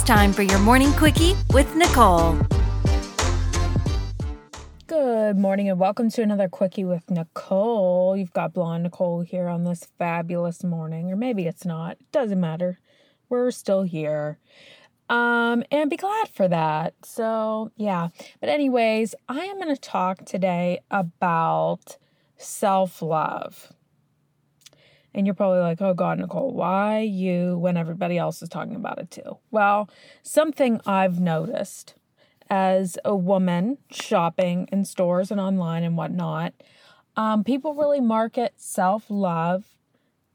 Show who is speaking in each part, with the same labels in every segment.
Speaker 1: It's time for your morning quickie with Nicole.
Speaker 2: Good morning and welcome to another quickie with Nicole. You've got blonde Nicole here on this fabulous morning, or maybe it's not. It doesn't matter. We're still here. Um, and be glad for that. So, yeah. But, anyways, I am going to talk today about self love. And you're probably like, oh God, Nicole, why you when everybody else is talking about it too? Well, something I've noticed as a woman shopping in stores and online and whatnot, um, people really market self love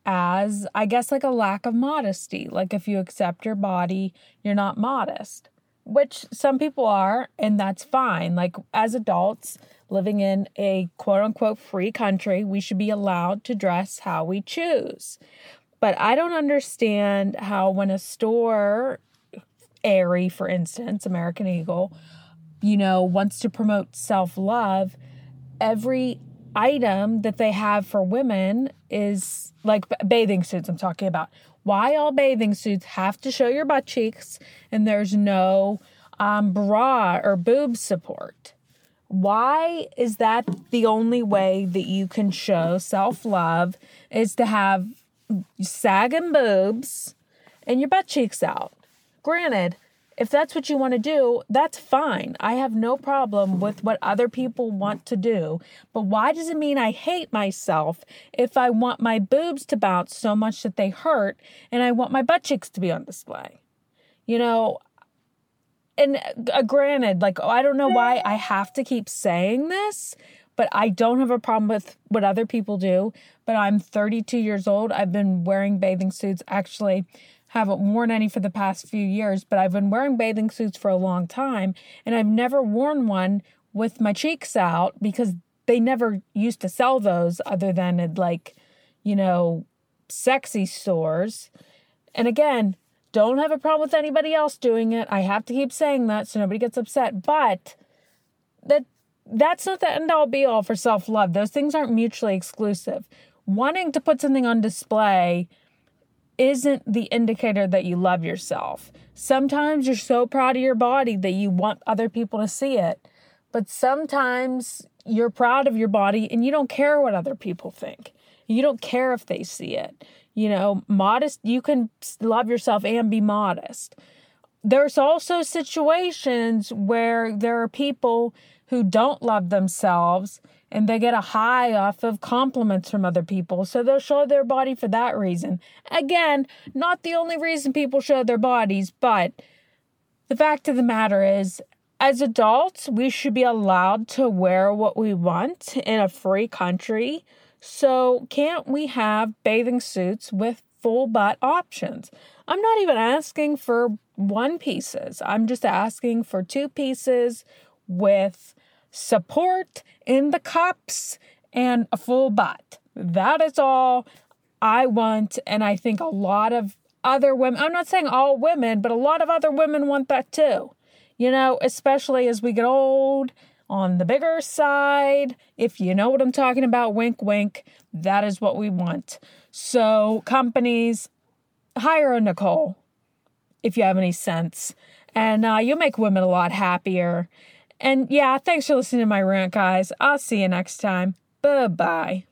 Speaker 2: as, I guess, like a lack of modesty. Like if you accept your body, you're not modest, which some people are, and that's fine. Like as adults living in a quote unquote free country, we should be allowed to dress how we choose. But I don't understand how when a store Aerie, for instance, American Eagle, you know, wants to promote self love, every item that they have for women is like bathing suits, I'm talking about. Why all bathing suits have to show your butt cheeks and there's no um, bra or boob support? Why is that the only way that you can show self love is to have sagging boobs and your butt cheeks out? Granted, if that's what you want to do, that's fine. I have no problem with what other people want to do. But why does it mean I hate myself if I want my boobs to bounce so much that they hurt and I want my butt cheeks to be on display? You know, and uh, granted, like, I don't know why I have to keep saying this, but I don't have a problem with what other people do. But I'm 32 years old. I've been wearing bathing suits actually haven't worn any for the past few years, but I've been wearing bathing suits for a long time and I've never worn one with my cheeks out because they never used to sell those other than at like, you know, sexy stores. And again, don't have a problem with anybody else doing it. I have to keep saying that so nobody gets upset, but that that's not the end all be all for self-love. Those things aren't mutually exclusive. Wanting to put something on display isn't the indicator that you love yourself. Sometimes you're so proud of your body that you want other people to see it. But sometimes you're proud of your body and you don't care what other people think. You don't care if they see it. You know, modest, you can love yourself and be modest. There's also situations where there are people who don't love themselves and they get a high off of compliments from other people. So they'll show their body for that reason. Again, not the only reason people show their bodies, but the fact of the matter is, as adults, we should be allowed to wear what we want in a free country. So, can't we have bathing suits with full butt options? I'm not even asking for one pieces. I'm just asking for two pieces with support in the cups and a full butt. That is all I want. And I think a lot of other women, I'm not saying all women, but a lot of other women want that too. You know, especially as we get old on the bigger side. If you know what I'm talking about, wink, wink, that is what we want. So, companies, hire a Nicole if you have any sense. And uh, you'll make women a lot happier. And yeah, thanks for listening to my rant, guys. I'll see you next time. Bye bye.